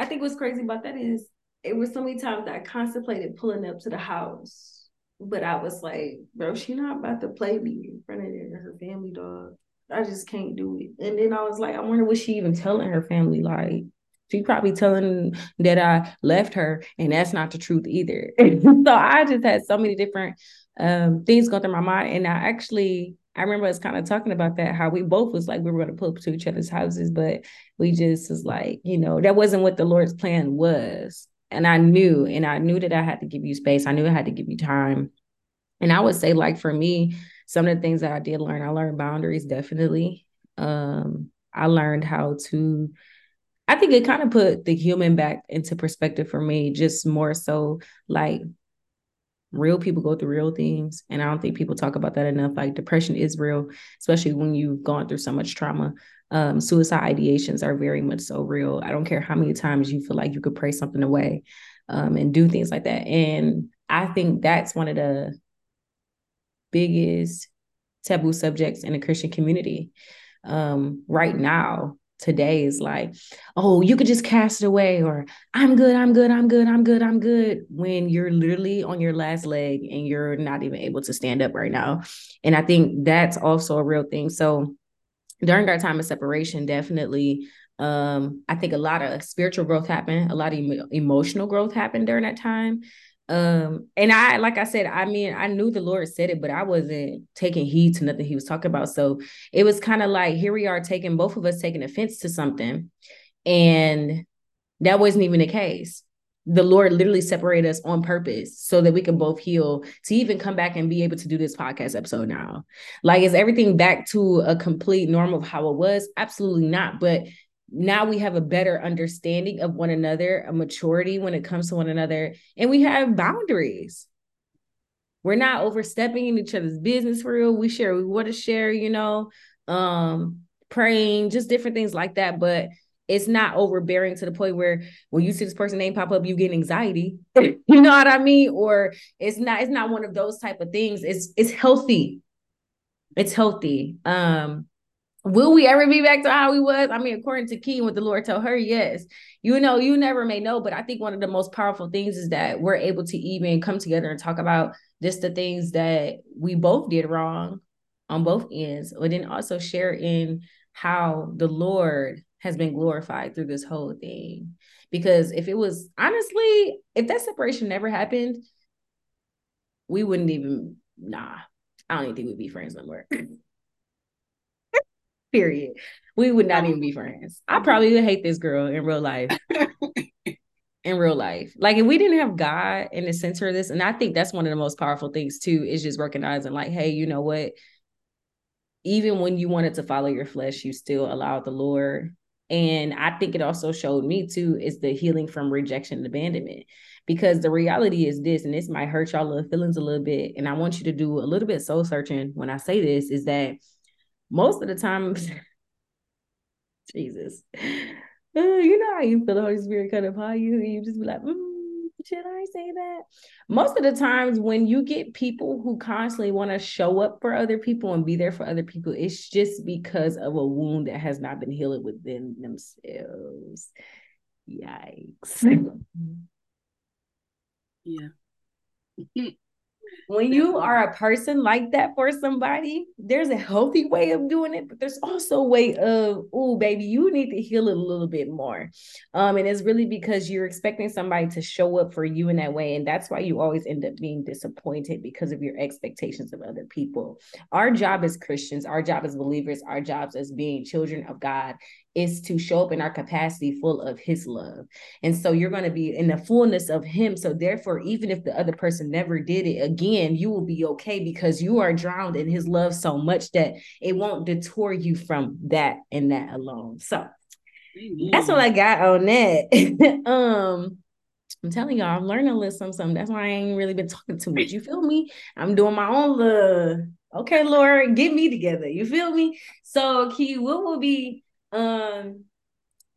I think what's crazy about that is it was so many times I contemplated pulling up to the house, but I was like, bro, she not about to play me in front of her family, dog. I just can't do it. And then I was like, I wonder what she even telling her family, like she probably telling that I left her, and that's not the truth either. so I just had so many different um, things going through my mind, and I actually I remember us kind of talking about that how we both was like we were going to pull up to each other's houses, but we just was like, you know, that wasn't what the Lord's plan was, and I knew, and I knew that I had to give you space. I knew I had to give you time, and I would say like for me, some of the things that I did learn, I learned boundaries definitely. Um, I learned how to I think it kind of put the human back into perspective for me, just more so like real people go through real things. And I don't think people talk about that enough. Like depression is real, especially when you've gone through so much trauma. Um, suicide ideations are very much so real. I don't care how many times you feel like you could pray something away um, and do things like that. And I think that's one of the biggest taboo subjects in the Christian community um, right now today is like, oh, you could just cast it away, or I'm good, I'm good, I'm good, I'm good, I'm good, when you're literally on your last leg and you're not even able to stand up right now. And I think that's also a real thing. So during our time of separation, definitely um, I think a lot of spiritual growth happened, a lot of em- emotional growth happened during that time. Um, and I, like I said, I mean, I knew the Lord said it, but I wasn't taking heed to nothing he was talking about. So it was kind of like, here we are taking both of us taking offense to something. And that wasn't even the case. The Lord literally separated us on purpose so that we can both heal to even come back and be able to do this podcast episode now. Like, is everything back to a complete norm of how it was? Absolutely not. But now we have a better understanding of one another, a maturity when it comes to one another, and we have boundaries. We're not overstepping in each other's business for real. We share, we want to share, you know, um, praying, just different things like that. But it's not overbearing to the point where when you see this person name pop up, you get anxiety. you know what I mean? Or it's not, it's not one of those type of things. It's it's healthy. It's healthy. Um, Will we ever be back to how we was? I mean, according to Key, what the Lord told her, yes. You know, you never may know, but I think one of the most powerful things is that we're able to even come together and talk about just the things that we both did wrong on both ends, but then also share in how the Lord has been glorified through this whole thing. Because if it was honestly, if that separation never happened, we wouldn't even, nah, I don't even think we'd be friends no more. Period. We would not even be friends. I probably would hate this girl in real life. in real life. Like if we didn't have God in the center of this, and I think that's one of the most powerful things too, is just recognizing like, hey, you know what? Even when you wanted to follow your flesh, you still allowed the Lord. And I think it also showed me too is the healing from rejection and abandonment. Because the reality is this, and this might hurt y'all little feelings a little bit. And I want you to do a little bit soul searching when I say this, is that most of the time, Jesus, uh, you know how you feel the Holy Spirit come upon you, and you just be like, mm, should I say that? Most of the times, when you get people who constantly want to show up for other people and be there for other people, it's just because of a wound that has not been healed within themselves. Yikes. yeah. when you are a person like that for somebody, there's a healthy way of doing it, but there's also a way of, oh, baby, you need to heal a little bit more. Um, and it's really because you're expecting somebody to show up for you in that way. And that's why you always end up being disappointed because of your expectations of other people. Our job as Christians, our job as believers, our jobs as being children of God is to show up in our capacity full of his love. And so you're going to be in the fullness of him. So therefore, even if the other person never did it again, you will be okay because you are drowned in his love so much that it won't detour you from that and that alone. So Amen. that's what I got on that. um I'm telling y'all, I'm learning a little something, something. That's why I ain't really been talking too much. You feel me? I'm doing my own little, okay, Lord, get me together. You feel me? So, Key, what will be um,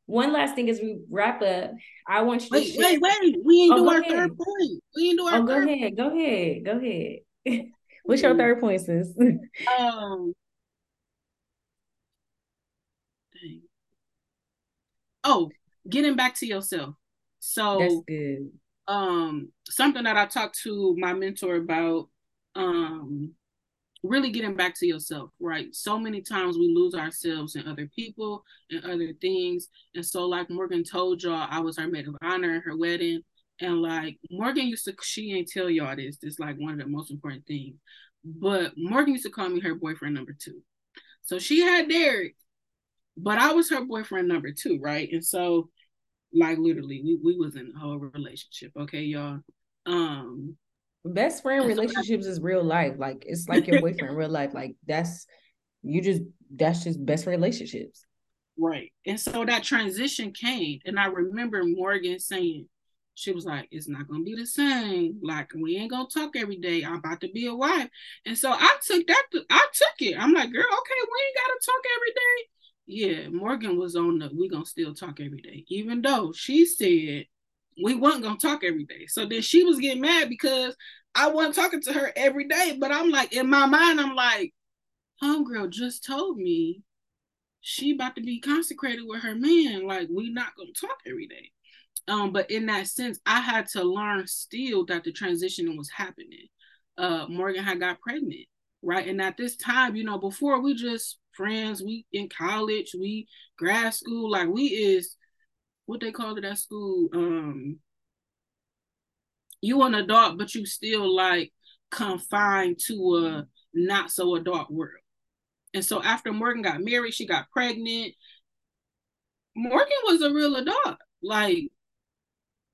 one last thing as we wrap up, I want you wait, to wait, wait, wait. We ain't oh, do our ahead. third point. We ain't do our. Oh, go ahead, go ahead, go ahead. What's your third point, sis? um. Dang. Oh, getting back to yourself. So that's good. Um, something that I talked to my mentor about. Um, really getting back to yourself, right? So many times we lose ourselves in other people and other things. And so, like Morgan told y'all, I was her maid of honor at her wedding. And like Morgan used to, she ain't tell y'all this. This like one of the most important things. But Morgan used to call me her boyfriend number two. So she had Derek, but I was her boyfriend number two, right? And so, like literally, we, we was in a whole relationship, okay, y'all. Um, best friend relationships is real life. Like it's like your boyfriend real life. Like that's you just that's just best relationships. Right. And so that transition came. And I remember Morgan saying, she was like, it's not gonna be the same. Like we ain't gonna talk every day. I'm about to be a wife. And so I took that I took it. I'm like, girl, okay, we ain't gotta talk every day. Yeah, Morgan was on the we gonna still talk every day, even though she said we weren't gonna talk every day. So then she was getting mad because I wasn't talking to her every day. But I'm like, in my mind, I'm like, homegirl just told me she about to be consecrated with her man. Like we not gonna talk every day. Um, but in that sense, I had to learn still that the transition was happening. Uh, Morgan had got pregnant, right? And at this time, you know, before we just friends, we in college, we grad school, like we is what they call it at school. Um, you an adult, but you still like confined to a not so adult world. And so after Morgan got married, she got pregnant. Morgan was a real adult, like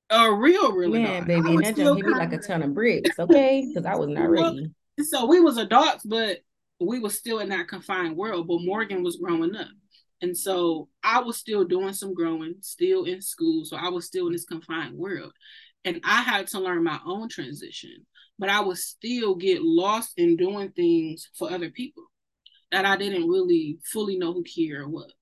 a real, real Man, adult. baby, and that just hit me like a ton of bricks, okay? Because I was not ready. So we was adults, but we was still in that confined world. But Morgan was growing up. And so I was still doing some growing, still in school. So I was still in this confined world. And I had to learn my own transition, but I would still get lost in doing things for other people that I didn't really fully know who Keyara was.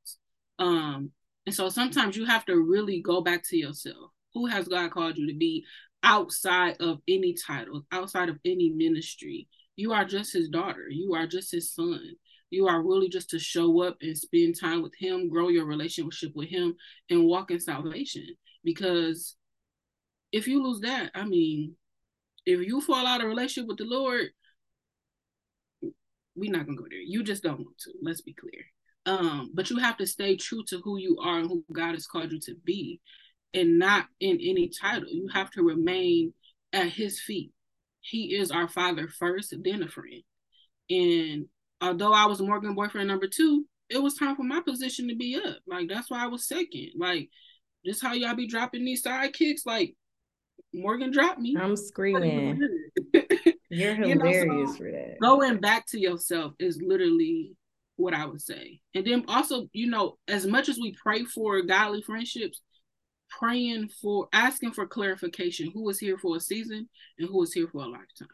Um, and so sometimes you have to really go back to yourself. Who has God called you to be outside of any title, outside of any ministry? You are just his daughter. You are just his son. You are really just to show up and spend time with him, grow your relationship with him, and walk in salvation. Because if you lose that, I mean, if you fall out of relationship with the Lord, we're not gonna go there. You just don't want to. Let's be clear. Um, but you have to stay true to who you are and who God has called you to be, and not in any title. You have to remain at His feet. He is our Father first, then a friend. And although I was Morgan boyfriend number two, it was time for my position to be up. Like that's why I was second. Like this how y'all be dropping these sidekicks. Like Morgan dropped me. I'm screaming. You're hilarious you know, so for that. Going back to yourself is literally what I would say. And then also, you know, as much as we pray for godly friendships, praying for asking for clarification who is here for a season and who is here for a lifetime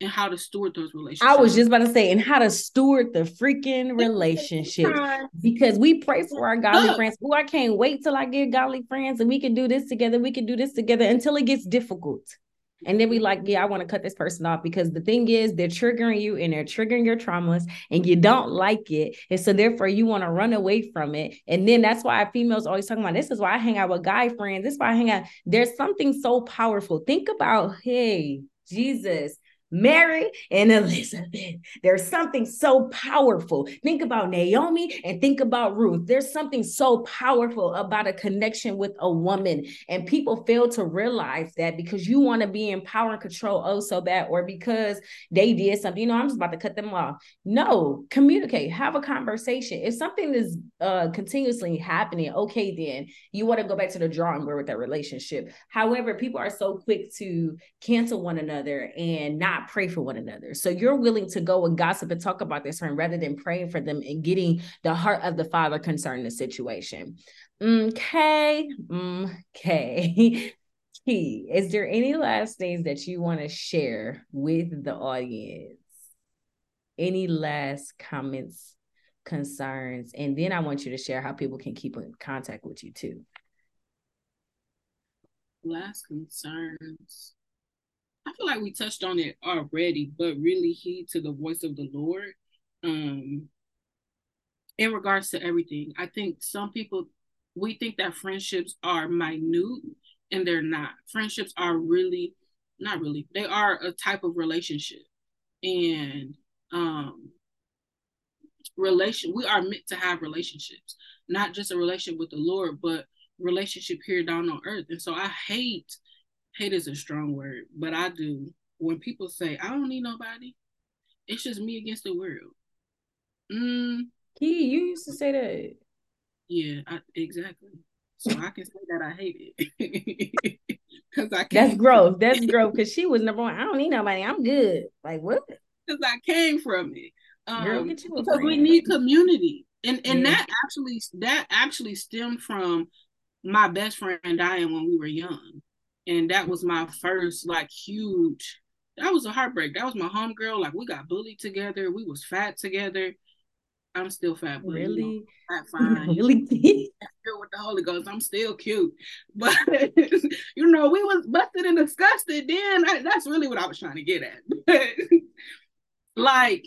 and how to steward those relationships. I was just about to say, and how to steward the freaking relationship because we pray for our godly Look. friends. Oh, I can't wait till I get godly friends and we can do this together. We can do this together until it gets difficult. And then we like, yeah, I want to cut this person off because the thing is, they're triggering you and they're triggering your traumas, and you don't like it. And so, therefore, you want to run away from it. And then that's why females always talking about this is why I hang out with guy friends. This is why I hang out. There's something so powerful. Think about, hey, Jesus, Mary and Elizabeth. There's something so powerful. Think about Naomi and think about Ruth. There's something so powerful about a connection with a woman. And people fail to realize that because you want to be in power and control oh so bad, or because they did something. You know, I'm just about to cut them off. No, communicate, have a conversation. If something is uh, continuously happening, okay, then you want to go back to the drawing board with that relationship. However, people are so quick to cancel one another and not not pray for one another. So you're willing to go and gossip and talk about this friend rather than praying for them and getting the heart of the father concerning the situation. Okay. Okay. Key, is there any last things that you want to share with the audience? Any last comments, concerns? And then I want you to share how people can keep in contact with you too. Last concerns. I feel like we touched on it already, but really heed to the voice of the Lord. Um, in regards to everything, I think some people we think that friendships are minute, and they're not. Friendships are really not really. They are a type of relationship, and um, relation. We are meant to have relationships, not just a relationship with the Lord, but relationship here down on earth. And so I hate hate is a strong word, but I do. When people say, I don't need nobody, it's just me against the world. Mm. Key, you used to say that. Yeah, I, exactly. So I can say that I hate it. Cause I That's growth. That's growth. Cause she was number one. I don't need nobody. I'm good. Like what? Because I came from it. Um, Girl, get you because we need community. And and yeah. that actually that actually stemmed from my best friend dying when we were young and that was my first like huge that was a heartbreak. That was my homegirl. like we got bullied together. We was fat together. I'm still fat but, really you know, fat fine. really still with the holy ghost. I'm still cute. But you know we was busted and disgusted then. I, that's really what i was trying to get at. Like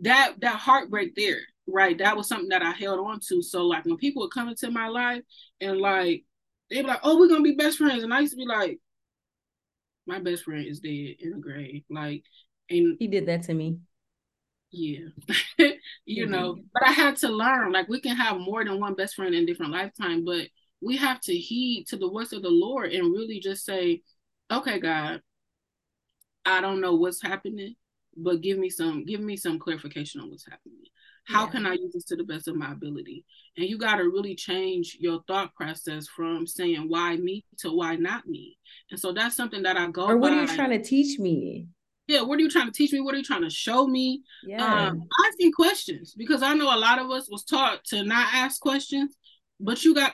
that that heartbreak there right? That was something that I held on to. So like when people would coming to my life and like they'd be like, "Oh, we're gonna be best friends," and I used to be like, "My best friend is dead in the grave." Like, and he did that to me. Yeah, you mm-hmm. know, but I had to learn. Like, we can have more than one best friend in different lifetime, but we have to heed to the voice of the Lord and really just say, "Okay, God, I don't know what's happening, but give me some give me some clarification on what's happening. How yeah. can I use this to the best of my ability? And you got to really change your thought process from saying why me to why not me. And so that's something that I go. Or what by. are you trying to teach me? Yeah, what are you trying to teach me? What are you trying to show me? Yeah, um, asking questions because I know a lot of us was taught to not ask questions, but you got.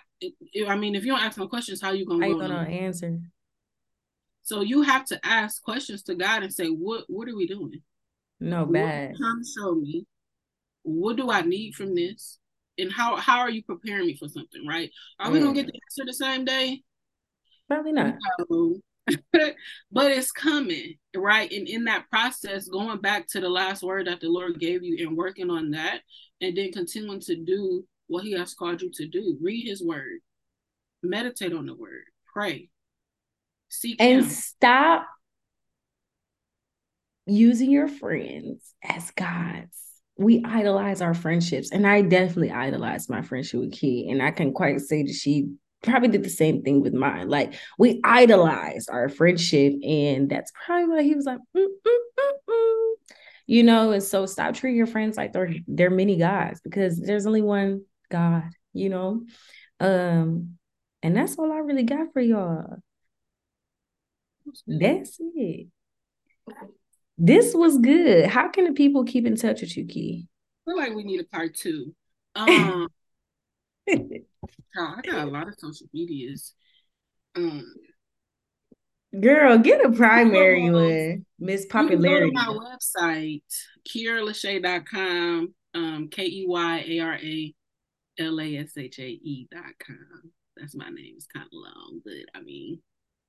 I mean, if you don't ask no questions, how you gonna? How you gonna answer? So you have to ask questions to God and say, "What What are we doing?" No bad. Come show me. What do I need from this? And how how are you preparing me for something? Right? Are we gonna get the mm. answer the same day? Probably not. No. but it's coming, right? And in that process, going back to the last word that the Lord gave you and working on that, and then continuing to do what He has called you to do. Read His word, meditate on the word, pray, seek and Him. stop using your friends as gods. We idolize our friendships, and I definitely idolize my friendship with Key, and I can quite say that she probably did the same thing with mine. Like we idolized our friendship, and that's probably why he was like, mm, mm, mm, mm. you know. And so stop treating your friends like they're they're many gods because there's only one God, you know. Um, and that's all I really got for y'all. That's it. This was good. How can the people keep in touch with you, Key? I feel like we need a part two. Um, I got a lot of social medias. Um, Girl, get a primary one. Miss Popularity. You go to my website, KeyaraLashae.com, um, K E Y A R A L A S H A E.com. That's my name. It's kind of long, but I mean,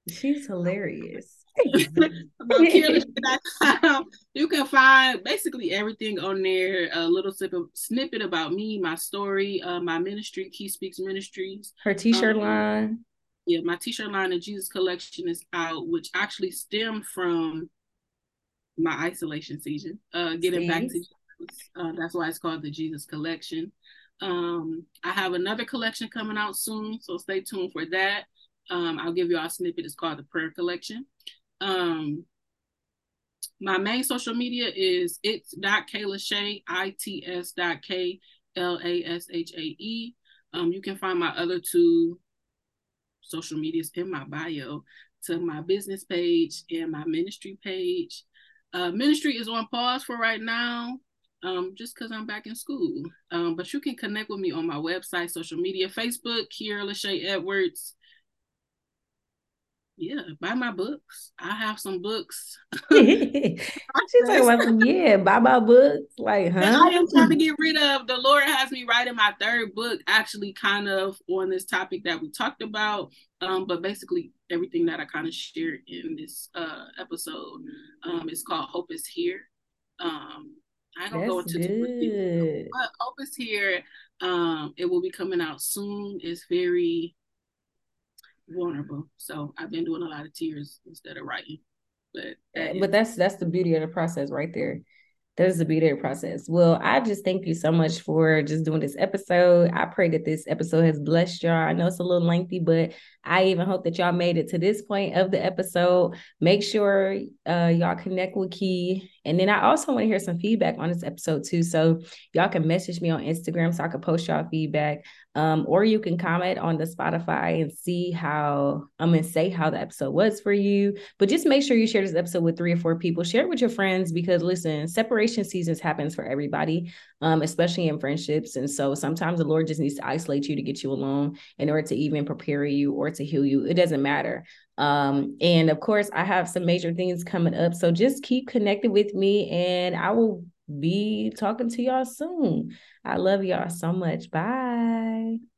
She's hilarious. you can find basically everything on there. A little snippet about me, my story, uh, my ministry, Key Speaks Ministries. Her t-shirt um, line. Yeah, my t-shirt line, the Jesus Collection, is out, which actually stemmed from my isolation season. Uh, getting back to Jesus. Uh, that's why it's called the Jesus Collection. Um, I have another collection coming out soon, so stay tuned for that. Um, I'll give you all a snippet. It's called the Prayer Collection. Um, my main social media is it's dot Lashae, I-T-S dot K L A S H A E. Um, you can find my other two social medias in my bio to my business page and my ministry page. Uh, ministry is on pause for right now, um, just because I'm back in school. Um, but you can connect with me on my website, social media, Facebook, Keyara Lashae Edwards, yeah, buy my books. I have some books. She's about some, yeah, buy my books. Like, huh? And I am trying to get rid of. The Lord has me writing my third book, actually, kind of on this topic that we talked about. Um, but basically, everything that I kind of shared in this uh episode um is called Hope is Here. Um, I don't go into too much but Hope is Here. Um, it will be coming out soon. It's very vulnerable. So I've been doing a lot of tears instead of writing. But that but that's that's the beauty of the process right there. There's the beauty of the process. Well, I just thank you so much for just doing this episode. I pray that this episode has blessed y'all. I know it's a little lengthy, but I even hope that y'all made it to this point of the episode. Make sure uh, y'all connect with Key. And then I also want to hear some feedback on this episode too. So y'all can message me on Instagram so I can post y'all feedback. Um, or you can comment on the Spotify and see how I'm gonna say how the episode was for you. But just make sure you share this episode with three or four people. Share it with your friends because listen, separation seasons happens for everybody, um, especially in friendships. And so sometimes the Lord just needs to isolate you to get you alone in order to even prepare you or to heal you. It doesn't matter. Um, and of course, I have some major things coming up. So just keep connected with me and I will be talking to y'all soon. I love y'all so much. Bye.